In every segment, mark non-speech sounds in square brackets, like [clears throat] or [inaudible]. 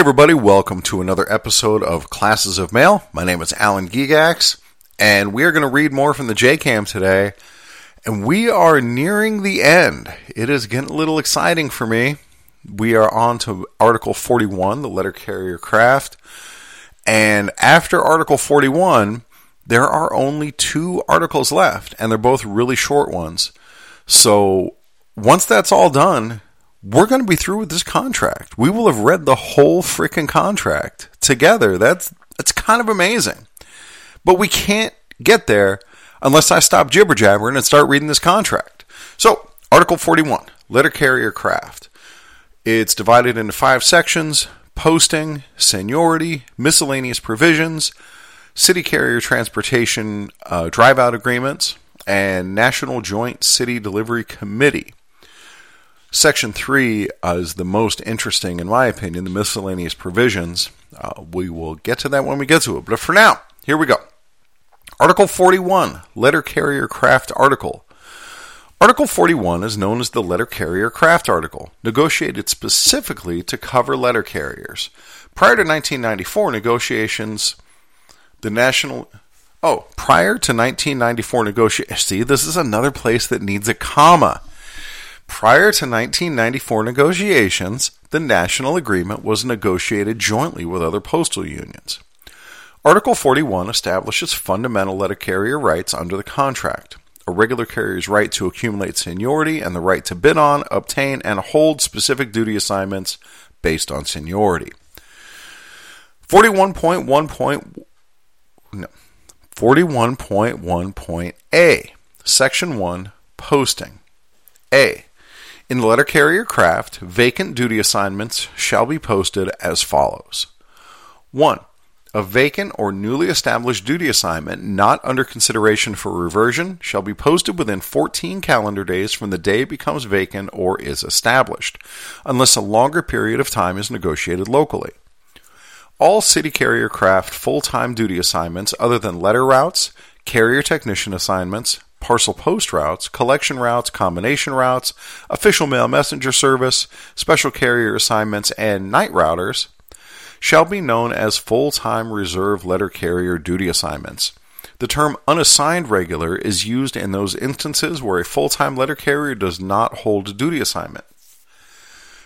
everybody, welcome to another episode of Classes of Mail. My name is Alan Gigax, and we are going to read more from the JCAM today. And we are nearing the end. It is getting a little exciting for me. We are on to Article 41, the letter carrier craft. And after Article 41, there are only two articles left, and they're both really short ones. So once that's all done, we're going to be through with this contract. We will have read the whole freaking contract together. That's that's kind of amazing. But we can't get there unless I stop jibber jabbering and start reading this contract. So, Article 41, letter carrier craft. It's divided into five sections posting, seniority, miscellaneous provisions, city carrier transportation uh, drive out agreements, and National Joint City Delivery Committee. Section 3 uh, is the most interesting, in my opinion, the miscellaneous provisions. Uh, we will get to that when we get to it. But for now, here we go. Article 41, Letter Carrier Craft Article. Article 41 is known as the Letter Carrier Craft Article, negotiated specifically to cover letter carriers. Prior to 1994 negotiations, the National. Oh, prior to 1994 negotiations. See, this is another place that needs a comma. Prior to 1994 negotiations, the national agreement was negotiated jointly with other postal unions. Article 41 establishes fundamental letter carrier rights under the contract a regular carrier's right to accumulate seniority and the right to bid on, obtain, and hold specific duty assignments based on seniority. 41.1. No, 41.1.A, Section 1, Posting. A. In the letter carrier craft, vacant duty assignments shall be posted as follows 1. A vacant or newly established duty assignment not under consideration for reversion shall be posted within 14 calendar days from the day it becomes vacant or is established, unless a longer period of time is negotiated locally. All city carrier craft full time duty assignments other than letter routes, carrier technician assignments, parcel post routes, collection routes, combination routes, official mail messenger service, special carrier assignments, and night routers shall be known as full time reserve letter carrier duty assignments. The term unassigned regular is used in those instances where a full time letter carrier does not hold a duty assignment.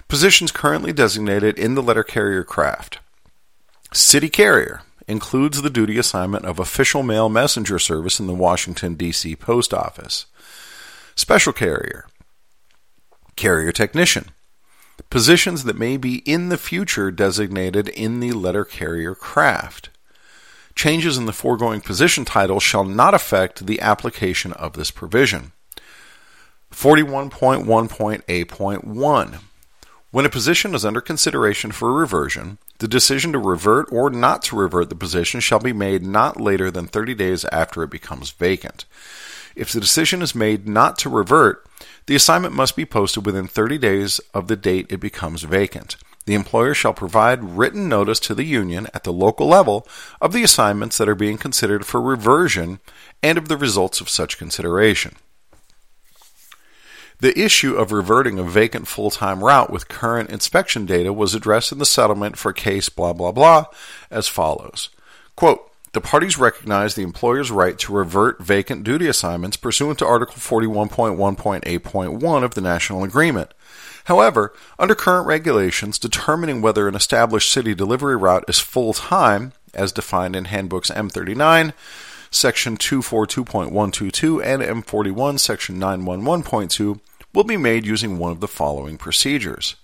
Positions currently designated in the letter carrier craft. City carrier includes the duty assignment of official mail messenger service in the Washington, D.C. Post Office. Special carrier, carrier technician, positions that may be in the future designated in the letter carrier craft. Changes in the foregoing position title shall not affect the application of this provision. 41.1.A.1 When a position is under consideration for reversion, the decision to revert or not to revert the position shall be made not later than 30 days after it becomes vacant. If the decision is made not to revert, the assignment must be posted within 30 days of the date it becomes vacant. The employer shall provide written notice to the union at the local level of the assignments that are being considered for reversion and of the results of such consideration. The issue of reverting a vacant full time route with current inspection data was addressed in the settlement for case blah blah blah as follows. Quote, the parties recognize the employer's right to revert vacant duty assignments pursuant to Article 41.1.8.1 of the National Agreement. However, under current regulations, determining whether an established city delivery route is full time, as defined in Handbooks M39, Section 242.122, and M41, Section 911.2, will be made using one of the following procedures.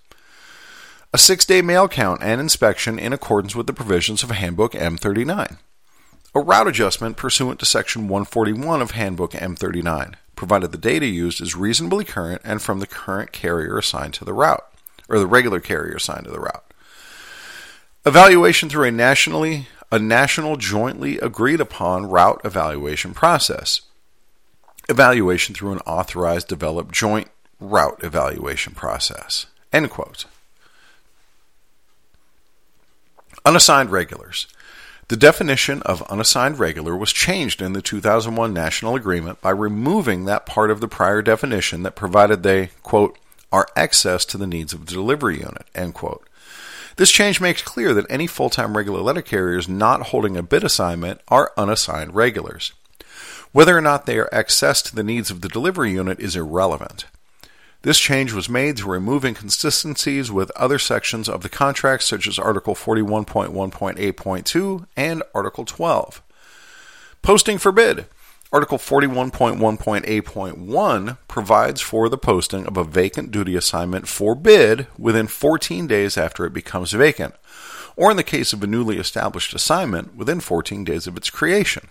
A six day mail count and inspection in accordance with the provisions of Handbook M39 a route adjustment pursuant to Section 141 of Handbook M39, provided the data used is reasonably current and from the current carrier assigned to the route, or the regular carrier assigned to the route. Evaluation through a nationally a national jointly agreed upon route evaluation process. Evaluation through an authorized developed joint route evaluation process. End quote. Unassigned regulars. The definition of unassigned regular was changed in the 2001 National Agreement by removing that part of the prior definition that provided they, quote, are excess to the needs of the delivery unit, end quote. This change makes clear that any full time regular letter carriers not holding a bid assignment are unassigned regulars. Whether or not they are accessed to the needs of the delivery unit is irrelevant. This change was made to remove inconsistencies with other sections of the contract, such as Article 41.1.8.2 and Article 12. Posting for bid. Article 41.1.8.1 provides for the posting of a vacant duty assignment for bid within 14 days after it becomes vacant, or in the case of a newly established assignment, within 14 days of its creation,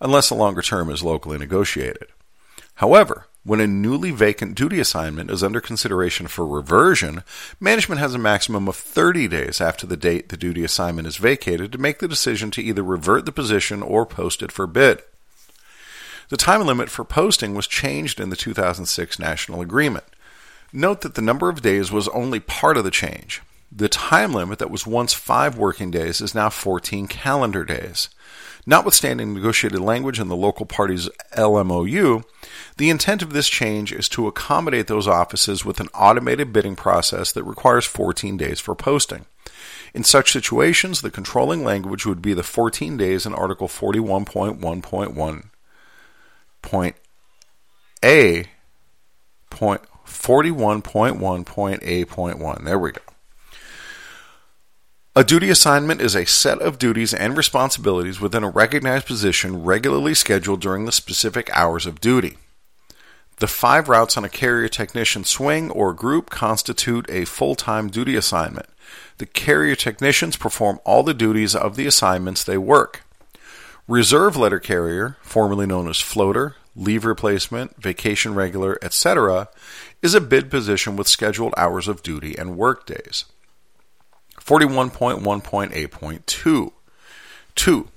unless a longer term is locally negotiated. However, when a newly vacant duty assignment is under consideration for reversion, management has a maximum of 30 days after the date the duty assignment is vacated to make the decision to either revert the position or post it for bid. The time limit for posting was changed in the 2006 National Agreement. Note that the number of days was only part of the change. The time limit that was once five working days is now 14 calendar days. Notwithstanding negotiated language in the local party's LMOU, the intent of this change is to accommodate those offices with an automated bidding process that requires 14 days for posting. In such situations, the controlling language would be the 14 days in Article 41.1.1 point A point 41.1.A.1. There we go. A duty assignment is a set of duties and responsibilities within a recognized position regularly scheduled during the specific hours of duty. The five routes on a carrier technician swing or group constitute a full time duty assignment. The carrier technicians perform all the duties of the assignments they work. Reserve letter carrier, formerly known as floater, leave replacement, vacation regular, etc., is a bid position with scheduled hours of duty and work days. 41.1.8.2 2.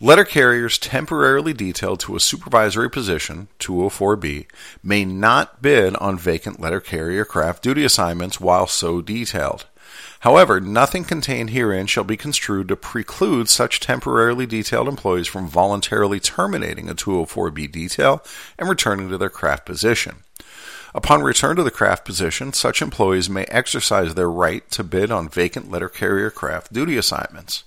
Letter carriers temporarily detailed to a supervisory position, 204B, may not bid on vacant letter carrier craft duty assignments while so detailed. However, nothing contained herein shall be construed to preclude such temporarily detailed employees from voluntarily terminating a 204B detail and returning to their craft position. Upon return to the craft position, such employees may exercise their right to bid on vacant letter carrier craft duty assignments.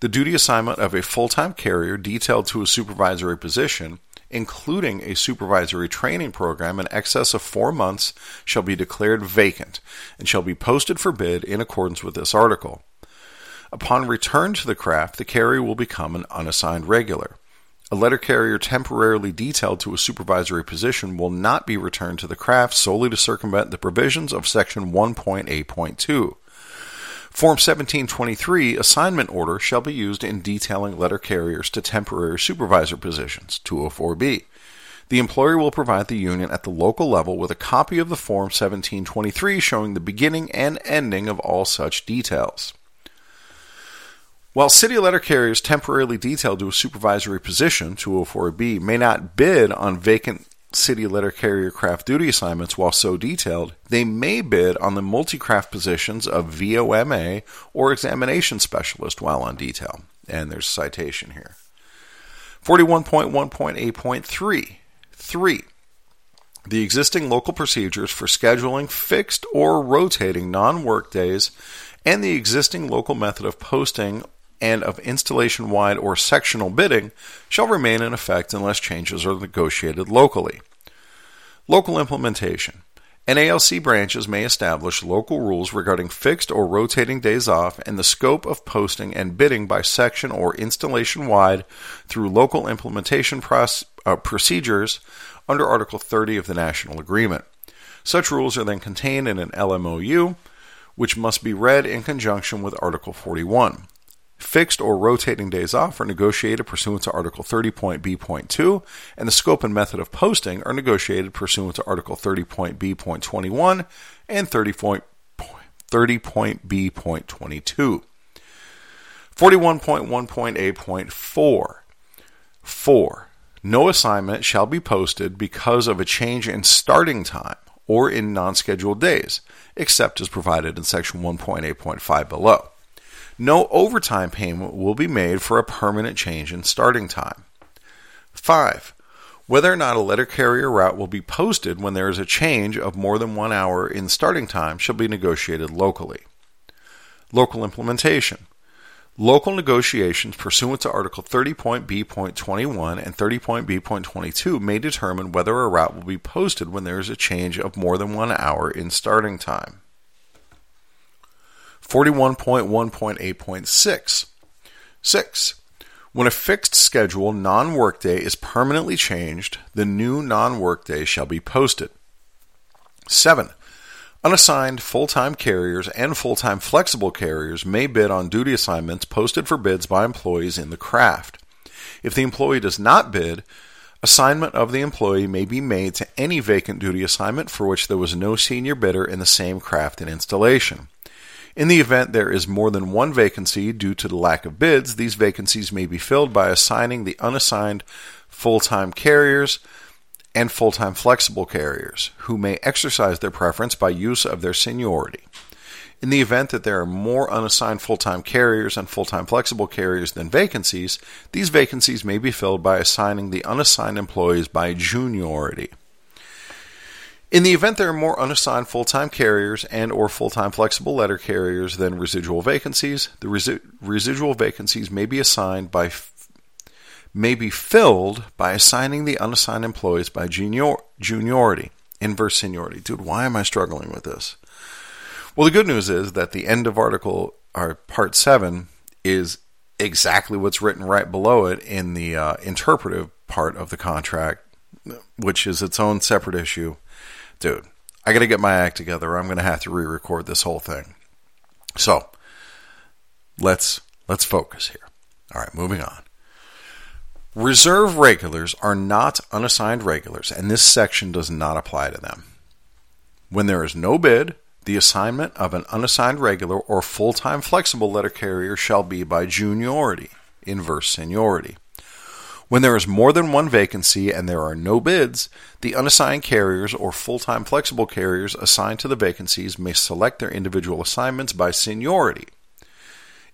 The duty assignment of a full time carrier detailed to a supervisory position including a supervisory training program in excess of four months, shall be declared vacant and shall be posted for bid in accordance with this article. Upon return to the craft, the carrier will become an unassigned regular. A letter carrier temporarily detailed to a supervisory position will not be returned to the craft solely to circumvent the provisions of Section 1.8.2. Form 1723 assignment order shall be used in detailing letter carriers to temporary supervisor positions, 204B. The employer will provide the union at the local level with a copy of the Form 1723 showing the beginning and ending of all such details. While city letter carriers temporarily detailed to a supervisory position, 204B, may not bid on vacant city letter carrier craft duty assignments while so detailed, they may bid on the multi-craft positions of VOMA or examination specialist while on detail. And there's a citation here. 41.1.8.3 3. The existing local procedures for scheduling fixed or rotating non work days and the existing local method of posting and of installation wide or sectional bidding shall remain in effect unless changes are negotiated locally. Local implementation. NALC branches may establish local rules regarding fixed or rotating days off and the scope of posting and bidding by section or installation wide through local implementation proce- uh, procedures under Article 30 of the National Agreement. Such rules are then contained in an LMOU, which must be read in conjunction with Article 41. Fixed or rotating days off are negotiated pursuant to Article 30.b.2, and the scope and method of posting are negotiated pursuant to Article 30.b.21 and 30.b.22. 41.1.8.4 4. No assignment shall be posted because of a change in starting time or in non scheduled days, except as provided in Section 1.8.5 below no overtime payment will be made for a permanent change in starting time. 5. Whether or not a letter carrier route will be posted when there is a change of more than one hour in starting time shall be negotiated locally. Local implementation. Local negotiations pursuant to Article 30.b.21 and 30.b.22 may determine whether a route will be posted when there is a change of more than one hour in starting time. 41.1.8.6 6. When a fixed schedule non workday is permanently changed, the new non workday shall be posted. 7. Unassigned full time carriers and full time flexible carriers may bid on duty assignments posted for bids by employees in the craft. If the employee does not bid, assignment of the employee may be made to any vacant duty assignment for which there was no senior bidder in the same craft and installation. In the event there is more than one vacancy due to the lack of bids, these vacancies may be filled by assigning the unassigned full time carriers and full time flexible carriers, who may exercise their preference by use of their seniority. In the event that there are more unassigned full time carriers and full time flexible carriers than vacancies, these vacancies may be filled by assigning the unassigned employees by juniority. In the event there are more unassigned full-time carriers and or full-time flexible letter carriers than residual vacancies, the resi- residual vacancies may be assigned by may be filled by assigning the unassigned employees by junior, juniority, inverse seniority. Dude, why am I struggling with this? Well, the good news is that the end of article or part 7 is exactly what's written right below it in the uh, interpretive part of the contract, which is its own separate issue. Dude, I got to get my act together. Or I'm going to have to re-record this whole thing. So, let's let's focus here. All right, moving on. Reserve regulars are not unassigned regulars, and this section does not apply to them. When there is no bid, the assignment of an unassigned regular or full time flexible letter carrier shall be by juniority, inverse seniority. When there is more than one vacancy and there are no bids, the unassigned carriers or full time flexible carriers assigned to the vacancies may select their individual assignments by seniority.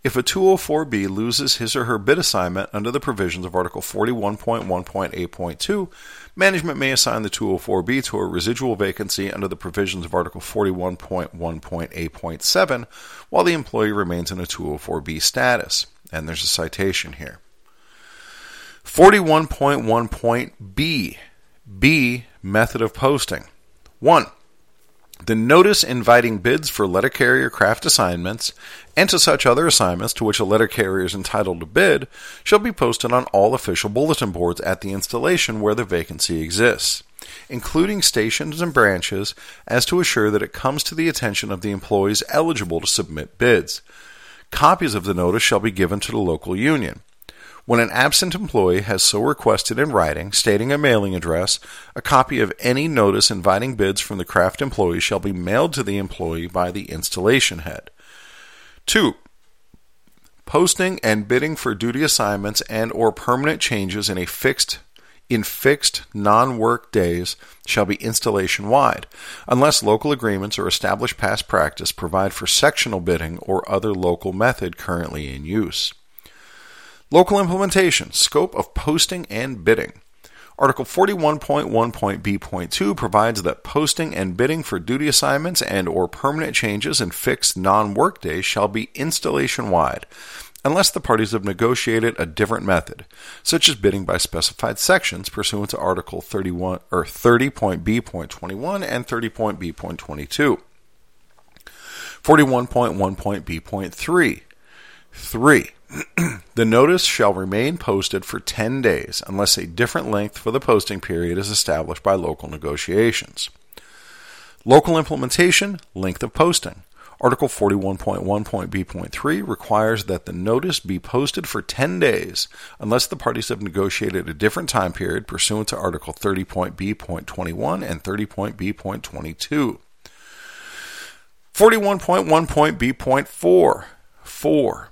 If a 204B loses his or her bid assignment under the provisions of Article 41.1.8.2, management may assign the 204B to a residual vacancy under the provisions of Article 41.1.8.7 while the employee remains in a 204B status. And there's a citation here. 41.1.B B method of posting. 1. The notice inviting bids for letter carrier craft assignments and to such other assignments to which a letter carrier is entitled to bid shall be posted on all official bulletin boards at the installation where the vacancy exists, including stations and branches, as to assure that it comes to the attention of the employees eligible to submit bids. Copies of the notice shall be given to the local union. When an absent employee has so requested in writing, stating a mailing address, a copy of any notice inviting bids from the craft employee shall be mailed to the employee by the installation head. 2. Posting and bidding for duty assignments and or permanent changes in a fixed in fixed non-work days shall be installation wide, unless local agreements or established past practice provide for sectional bidding or other local method currently in use. Local implementation, scope of posting and bidding. Article 41.1.b.2 provides that posting and bidding for duty assignments and or permanent changes in fixed non-work days shall be installation-wide unless the parties have negotiated a different method, such as bidding by specified sections pursuant to Article 31 or 30.b.21 and 30.b.22. 41.1.b.3 3. [clears throat] the notice shall remain posted for 10 days unless a different length for the posting period is established by local negotiations. Local implementation, length of posting. Article 41.1.b.3 requires that the notice be posted for 10 days unless the parties have negotiated a different time period pursuant to Article 30.b.21 and 30.b.22. 41.1.b.4 4.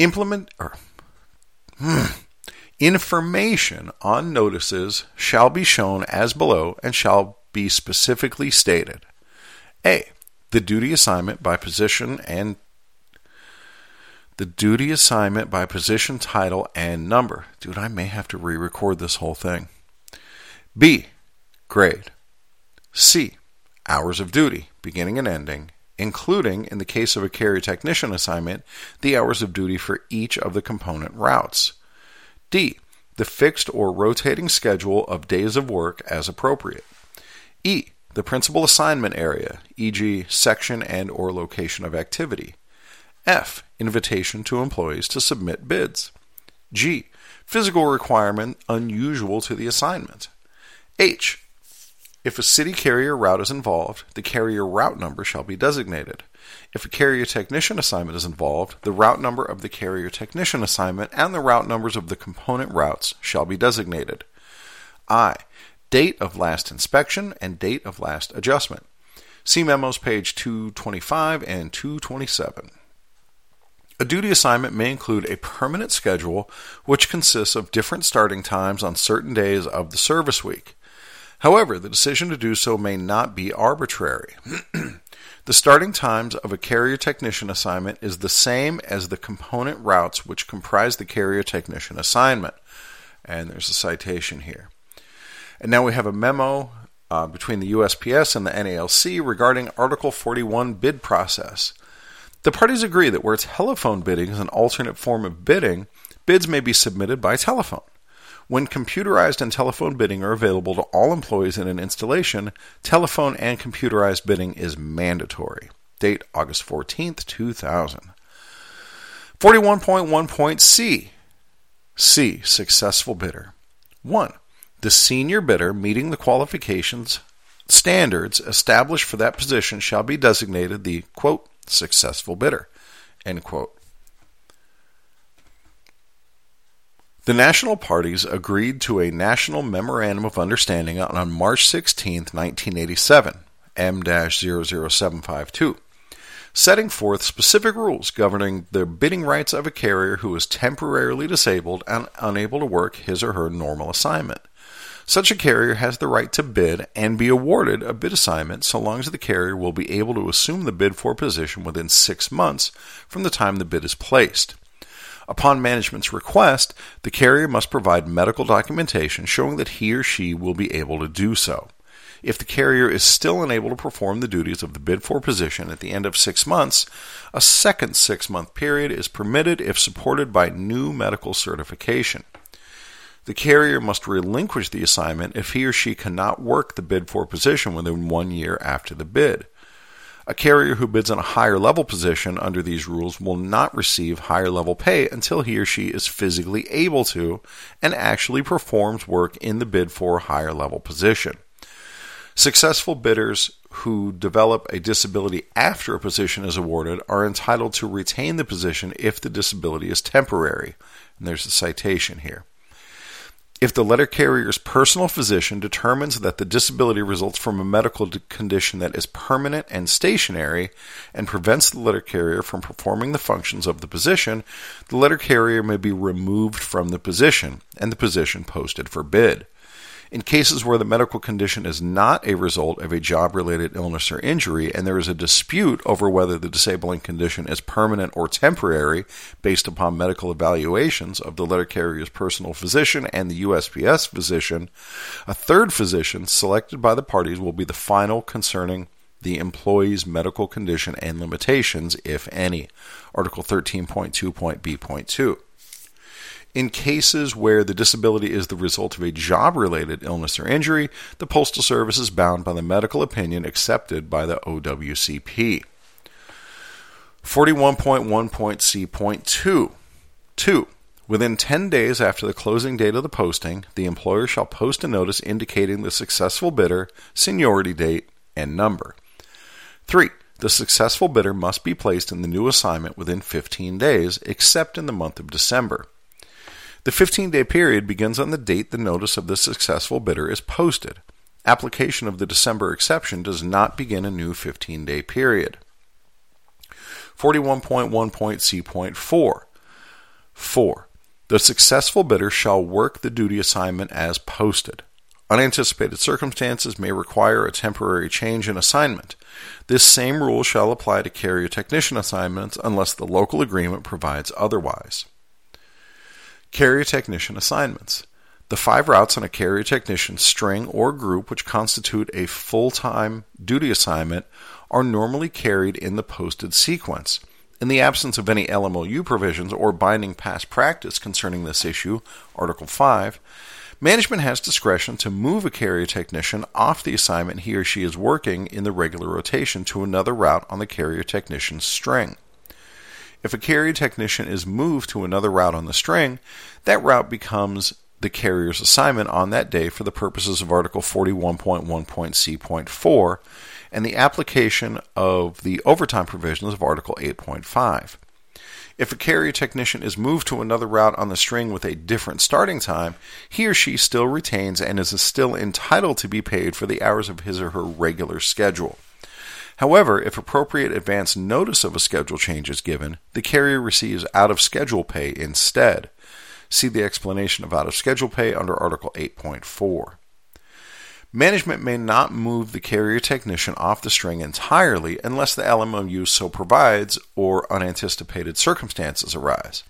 Implement or hmm, information on notices shall be shown as below and shall be specifically stated. A. The duty assignment by position and the duty assignment by position, title, and number. Dude, I may have to re record this whole thing. B. Grade. C. Hours of duty, beginning and ending, including, in the case of a carrier technician assignment, the hours of duty for each of the component routes. D. The fixed or rotating schedule of days of work as appropriate. E. The principal assignment area, e.g., section and or location of activity. F. Invitation to employees to submit bids. G. Physical requirement unusual to the assignment. H. If a city carrier route is involved, the carrier route number shall be designated. If a carrier technician assignment is involved, the route number of the carrier technician assignment and the route numbers of the component routes shall be designated. I. Date of last inspection and date of last adjustment. See memos page 225 and 227. A duty assignment may include a permanent schedule which consists of different starting times on certain days of the service week. However, the decision to do so may not be arbitrary. [clears throat] the starting times of a carrier technician assignment is the same as the component routes which comprise the carrier technician assignment. And there's a citation here. And now we have a memo uh, between the USPS and the NALC regarding Article 41 bid process. The parties agree that where telephone bidding is an alternate form of bidding, bids may be submitted by telephone. When computerized and telephone bidding are available to all employees in an installation, telephone and computerized bidding is mandatory. Date August 14th, 2000. 41.1.c C. Successful bidder. 1. The senior bidder meeting the qualifications standards established for that position shall be designated the quote successful bidder end quote The national parties agreed to a National Memorandum of Understanding on March 16, 1987, M-00752, setting forth specific rules governing the bidding rights of a carrier who is temporarily disabled and unable to work his or her normal assignment. Such a carrier has the right to bid and be awarded a bid assignment so long as the carrier will be able to assume the bid for position within six months from the time the bid is placed. Upon management's request, the carrier must provide medical documentation showing that he or she will be able to do so. If the carrier is still unable to perform the duties of the bid for position at the end of six months, a second six month period is permitted if supported by new medical certification. The carrier must relinquish the assignment if he or she cannot work the bid for position within one year after the bid. A carrier who bids on a higher level position under these rules will not receive higher level pay until he or she is physically able to and actually performs work in the bid for a higher level position. Successful bidders who develop a disability after a position is awarded are entitled to retain the position if the disability is temporary. And there's a citation here. If the letter carrier's personal physician determines that the disability results from a medical condition that is permanent and stationary and prevents the letter carrier from performing the functions of the position, the letter carrier may be removed from the position and the position posted for bid. In cases where the medical condition is not a result of a job related illness or injury, and there is a dispute over whether the disabling condition is permanent or temporary based upon medical evaluations of the letter carrier's personal physician and the USPS physician, a third physician selected by the parties will be the final concerning the employee's medical condition and limitations, if any. Article 13.2.b.2. In cases where the disability is the result of a job related illness or injury, the Postal Service is bound by the medical opinion accepted by the OWCP. 41.1.c.2 2. Within 10 days after the closing date of the posting, the employer shall post a notice indicating the successful bidder, seniority date, and number. 3. The successful bidder must be placed in the new assignment within 15 days, except in the month of December. The 15 day period begins on the date the notice of the successful bidder is posted. Application of the December exception does not begin a new 15 day period. 41.1.c.4 4. The successful bidder shall work the duty assignment as posted. Unanticipated circumstances may require a temporary change in assignment. This same rule shall apply to carrier technician assignments unless the local agreement provides otherwise. Carrier technician assignments. The five routes on a carrier technician string or group which constitute a full time duty assignment are normally carried in the posted sequence. In the absence of any LMOU provisions or binding past practice concerning this issue, Article 5, management has discretion to move a carrier technician off the assignment he or she is working in the regular rotation to another route on the carrier technician's string. If a carrier technician is moved to another route on the string, that route becomes the carrier's assignment on that day for the purposes of Article 41.1.c.4 and the application of the overtime provisions of Article 8.5. If a carrier technician is moved to another route on the string with a different starting time, he or she still retains and is still entitled to be paid for the hours of his or her regular schedule. However, if appropriate advance notice of a schedule change is given, the carrier receives out of schedule pay instead. See the explanation of out of schedule pay under Article 8.4. Management may not move the carrier technician off the string entirely unless the LMOU so provides or unanticipated circumstances arise.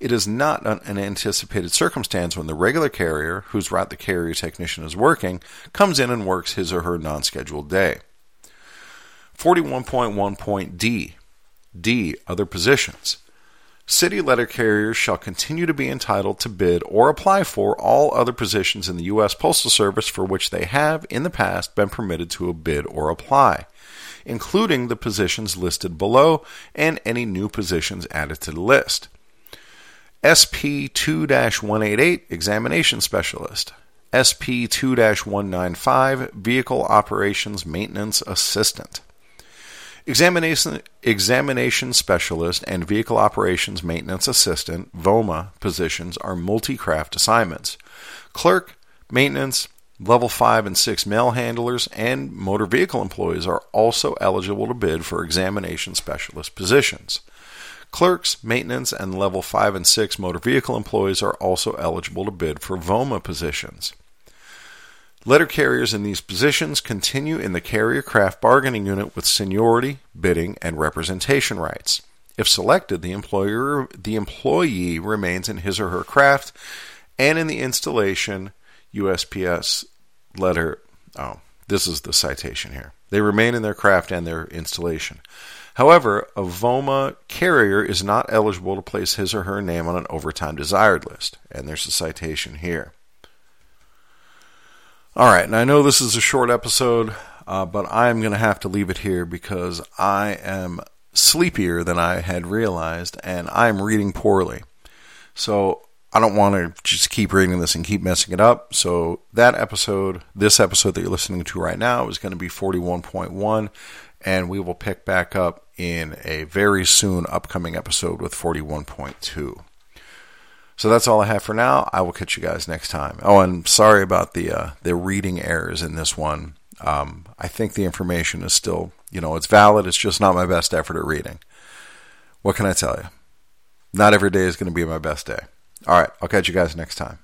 It is not an unanticipated circumstance when the regular carrier, whose route the carrier technician is working, comes in and works his or her non scheduled day. 41.1.d D. Other positions. City letter carriers shall continue to be entitled to bid or apply for all other positions in the U.S. Postal Service for which they have, in the past, been permitted to bid or apply, including the positions listed below and any new positions added to the list. SP 2 188 Examination Specialist. SP 2 195 Vehicle Operations Maintenance Assistant. Examination, examination specialist and vehicle operations maintenance assistant VOMA positions are multi-craft assignments. Clerk, maintenance, level 5 and 6 mail handlers, and motor vehicle employees are also eligible to bid for examination specialist positions. Clerks, maintenance, and level 5 and 6 motor vehicle employees are also eligible to bid for VOMA positions. Letter carriers in these positions continue in the carrier craft bargaining unit with seniority, bidding, and representation rights. If selected, the employer the employee remains in his or her craft and in the installation USPS letter oh, this is the citation here. They remain in their craft and their installation. However, a VOMA carrier is not eligible to place his or her name on an overtime desired list. And there's a citation here. All right, and I know this is a short episode, uh, but I am going to have to leave it here because I am sleepier than I had realized, and I'm reading poorly. So I don't want to just keep reading this and keep messing it up. So that episode, this episode that you're listening to right now, is going to be 41.1, and we will pick back up in a very soon upcoming episode with 41.2. So that's all I have for now. I will catch you guys next time. Oh, and sorry about the uh, the reading errors in this one. Um, I think the information is still, you know, it's valid. It's just not my best effort at reading. What can I tell you? Not every day is going to be my best day. All right, I'll catch you guys next time.